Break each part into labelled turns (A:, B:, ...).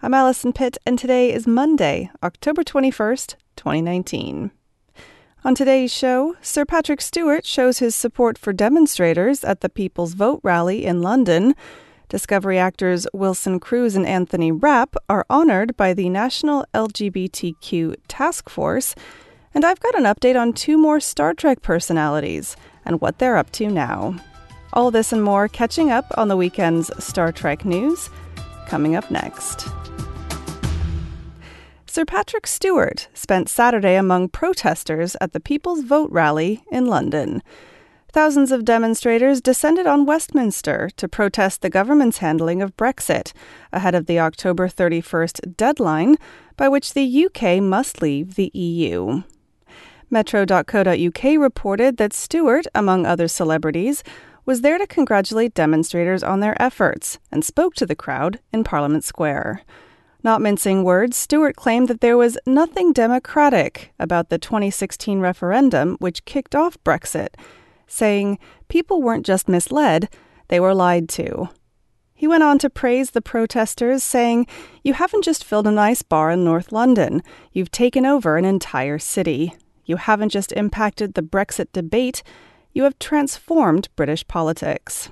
A: I'm Allison Pitt, and today is Monday, October 21st, 2019. On today's show, Sir Patrick Stewart shows his support for demonstrators at the People's Vote rally in London. Discovery actors Wilson Cruz and Anthony Rapp are honored by the National LGBTQ Task Force. And I've got an update on two more Star Trek personalities and what they're up to now. All this and more catching up on the weekend's Star Trek news coming up next. Sir Patrick Stewart spent Saturday among protesters at the People's Vote rally in London. Thousands of demonstrators descended on Westminster to protest the government's handling of Brexit ahead of the October 31st deadline by which the UK must leave the EU. Metro.co.uk reported that Stewart, among other celebrities, was there to congratulate demonstrators on their efforts and spoke to the crowd in Parliament Square. Not mincing words, Stewart claimed that there was nothing democratic about the 2016 referendum which kicked off Brexit, saying people weren't just misled, they were lied to. He went on to praise the protesters, saying, You haven't just filled a nice bar in North London, you've taken over an entire city. You haven't just impacted the Brexit debate, you have transformed British politics.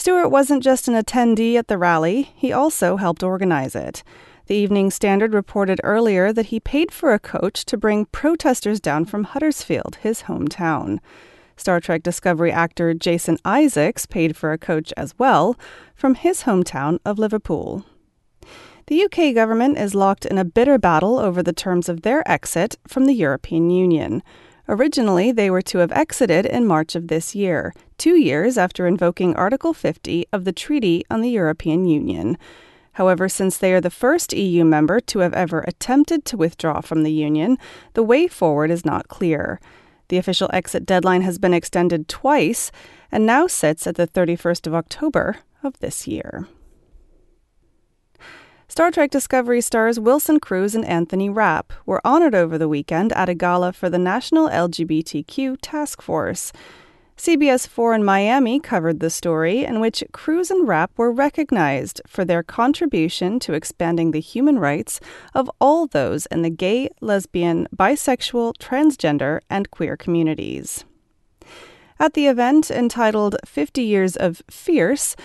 A: Stewart wasn't just an attendee at the rally, he also helped organize it. The Evening Standard reported earlier that he paid for a coach to bring protesters down from Huddersfield, his hometown. Star Trek Discovery actor Jason Isaacs paid for a coach as well from his hometown of Liverpool. The UK government is locked in a bitter battle over the terms of their exit from the European Union. Originally, they were to have exited in March of this year, two years after invoking Article 50 of the Treaty on the European Union. However, since they are the first EU member to have ever attempted to withdraw from the Union, the way forward is not clear. The official exit deadline has been extended twice and now sits at the 31st of October of this year. Star Trek Discovery stars Wilson Cruz and Anthony Rapp were honored over the weekend at a gala for the National LGBTQ Task Force. CBS 4 in Miami covered the story, in which Cruz and Rapp were recognized for their contribution to expanding the human rights of all those in the gay, lesbian, bisexual, transgender, and queer communities. At the event entitled 50 Years of Fierce,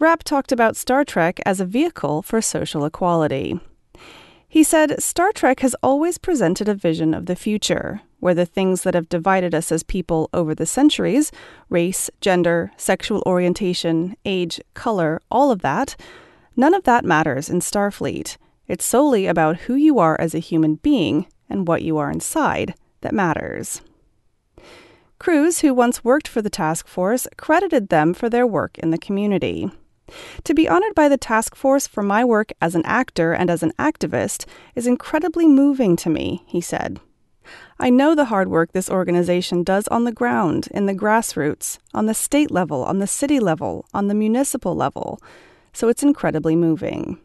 A: Rapp talked about Star Trek as a vehicle for social equality. He said Star Trek has always presented a vision of the future, where the things that have divided us as people over the centuries race, gender, sexual orientation, age, color, all of that none of that matters in Starfleet. It's solely about who you are as a human being and what you are inside that matters. Cruz, who once worked for the task force, credited them for their work in the community. To be honored by the task force for my work as an actor and as an activist is incredibly moving to me, he said. I know the hard work this organization does on the ground, in the grassroots, on the state level, on the city level, on the municipal level, so it's incredibly moving.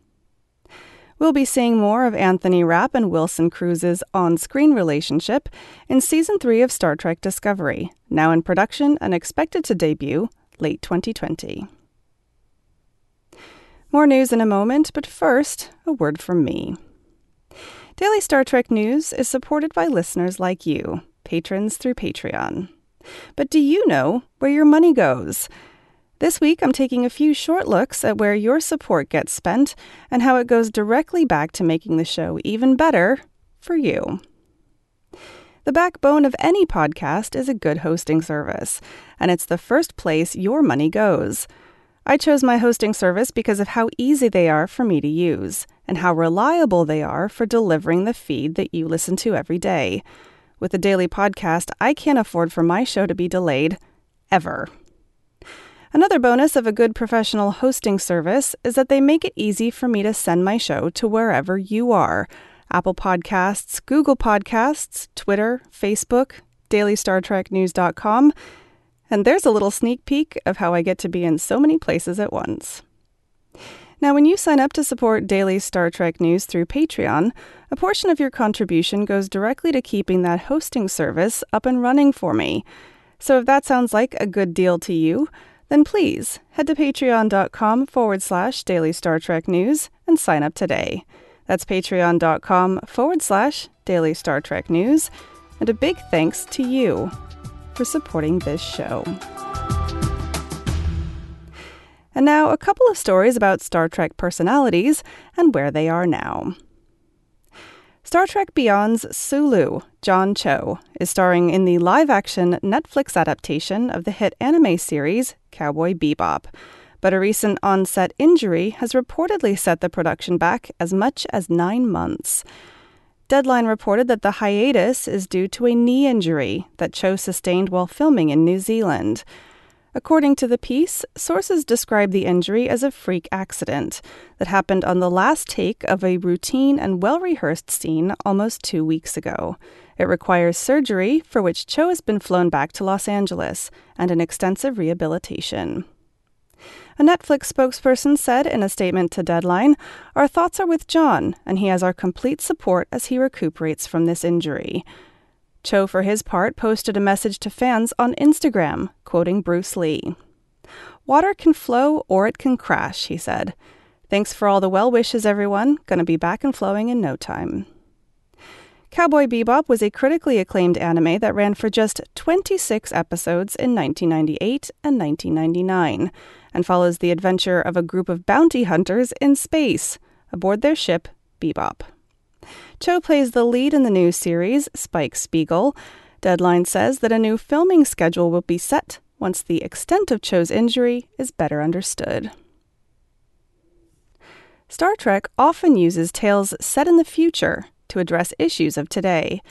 A: We'll be seeing more of Anthony Rapp and Wilson Cruz's on screen relationship in season three of Star Trek Discovery, now in production and expected to debut late 2020. More news in a moment, but first, a word from me. Daily Star Trek News is supported by listeners like you, patrons through Patreon. But do you know where your money goes? This week, I'm taking a few short looks at where your support gets spent and how it goes directly back to making the show even better for you. The backbone of any podcast is a good hosting service, and it's the first place your money goes. I chose my hosting service because of how easy they are for me to use and how reliable they are for delivering the feed that you listen to every day. With a daily podcast, I can't afford for my show to be delayed ever. Another bonus of a good professional hosting service is that they make it easy for me to send my show to wherever you are Apple Podcasts, Google Podcasts, Twitter, Facebook, dailystartreknews.com, and there's a little sneak peek of how I get to be in so many places at once. Now, when you sign up to support daily Star Trek news through Patreon, a portion of your contribution goes directly to keeping that hosting service up and running for me. So if that sounds like a good deal to you, then please head to patreon.com forward slash daily Star Trek news and sign up today. That's patreon.com forward slash daily Star Trek news. And a big thanks to you for supporting this show. And now, a couple of stories about Star Trek personalities and where they are now. Star Trek Beyond's Sulu, John Cho, is starring in the live action Netflix adaptation of the hit anime series Cowboy Bebop. But a recent onset injury has reportedly set the production back as much as nine months. Deadline reported that the hiatus is due to a knee injury that Cho sustained while filming in New Zealand. According to the piece, sources describe the injury as a freak accident that happened on the last take of a routine and well rehearsed scene almost two weeks ago. It requires surgery, for which Cho has been flown back to Los Angeles, and an extensive rehabilitation. A Netflix spokesperson said in a statement to Deadline Our thoughts are with John, and he has our complete support as he recuperates from this injury. Cho, for his part, posted a message to fans on Instagram, quoting Bruce Lee. Water can flow or it can crash, he said. Thanks for all the well wishes, everyone. Gonna be back and flowing in no time. Cowboy Bebop was a critically acclaimed anime that ran for just 26 episodes in 1998 and 1999 and follows the adventure of a group of bounty hunters in space aboard their ship, Bebop. Cho plays the lead in the new series, Spike Spiegel. Deadline says that a new filming schedule will be set once the extent of Cho's injury is better understood. Star Trek often uses tales set in the future to address issues of today.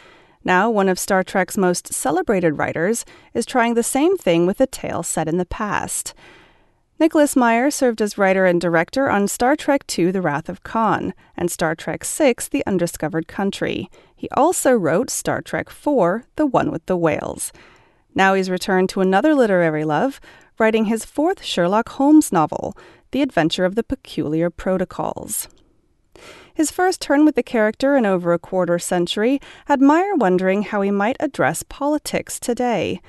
A: Now, one of Star Trek's most celebrated writers is trying the same thing with a tale set in the past. Nicholas Meyer served as writer and director on Star Trek II The Wrath of Khan and Star Trek VI The Undiscovered Country. He also wrote Star Trek IV The One with the Whales. Now he's returned to another literary love, writing his fourth Sherlock Holmes novel, The Adventure of the Peculiar Protocols. His first turn with the character in over a quarter century had Meyer wondering how he might address politics today.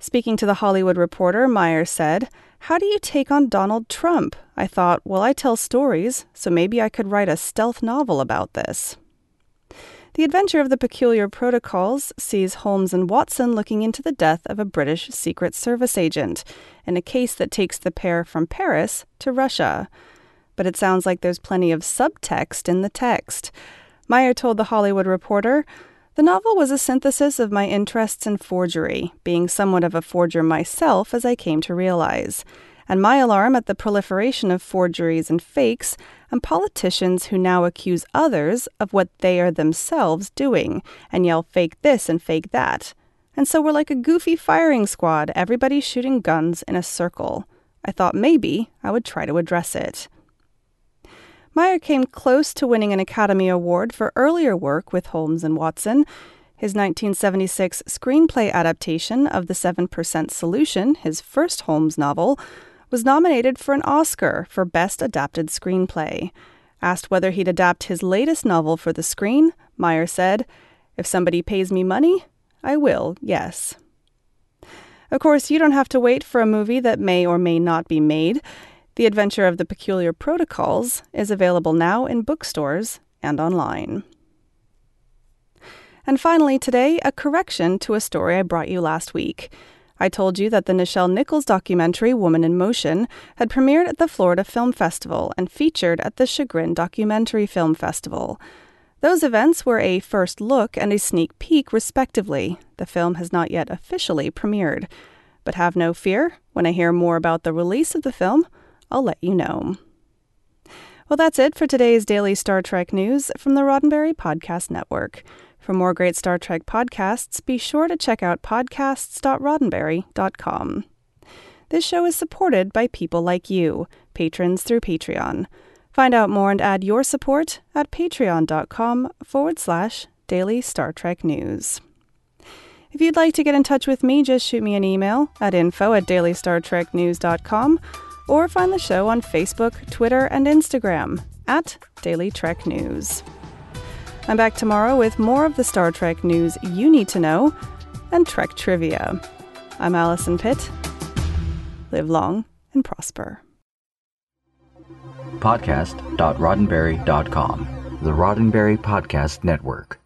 A: Speaking to The Hollywood Reporter, Meyer said, how do you take on Donald Trump? I thought, well, I tell stories, so maybe I could write a stealth novel about this. The Adventure of the Peculiar Protocols sees Holmes and Watson looking into the death of a British Secret Service agent in a case that takes the pair from Paris to Russia. But it sounds like there's plenty of subtext in the text. Meyer told The Hollywood Reporter, the novel was a synthesis of my interests in forgery, being somewhat of a forger myself as I came to realize, and my alarm at the proliferation of forgeries and fakes, and politicians who now accuse others of what they are themselves doing, and yell fake this and fake that. And so we're like a goofy firing squad, everybody shooting guns in a circle. I thought maybe I would try to address it. Meyer came close to winning an Academy Award for earlier work with Holmes and Watson. His 1976 screenplay adaptation of The 7% Solution, his first Holmes novel, was nominated for an Oscar for Best Adapted Screenplay. Asked whether he'd adapt his latest novel for the screen, Meyer said, If somebody pays me money, I will, yes. Of course, you don't have to wait for a movie that may or may not be made. The Adventure of the Peculiar Protocols is available now in bookstores and online. And finally, today, a correction to a story I brought you last week. I told you that the Nichelle Nichols documentary Woman in Motion had premiered at the Florida Film Festival and featured at the Chagrin Documentary Film Festival. Those events were a first look and a sneak peek, respectively. The film has not yet officially premiered. But have no fear, when I hear more about the release of the film, I'll let you know. Well, that's it for today's daily Star Trek news from the Roddenberry Podcast Network. For more great Star Trek podcasts, be sure to check out podcasts.roddenberry.com. This show is supported by people like you, patrons through Patreon. Find out more and add your support at patreon.com forward slash daily Star Trek news. If you'd like to get in touch with me, just shoot me an email at info at dailystartreknews.com or find the show on Facebook, Twitter, and Instagram at Daily Trek News. I'm back tomorrow with more of the Star Trek news you need to know and Trek trivia. I'm Allison Pitt. Live long and prosper.
B: Podcast.roddenberry.com, the Roddenberry Podcast Network.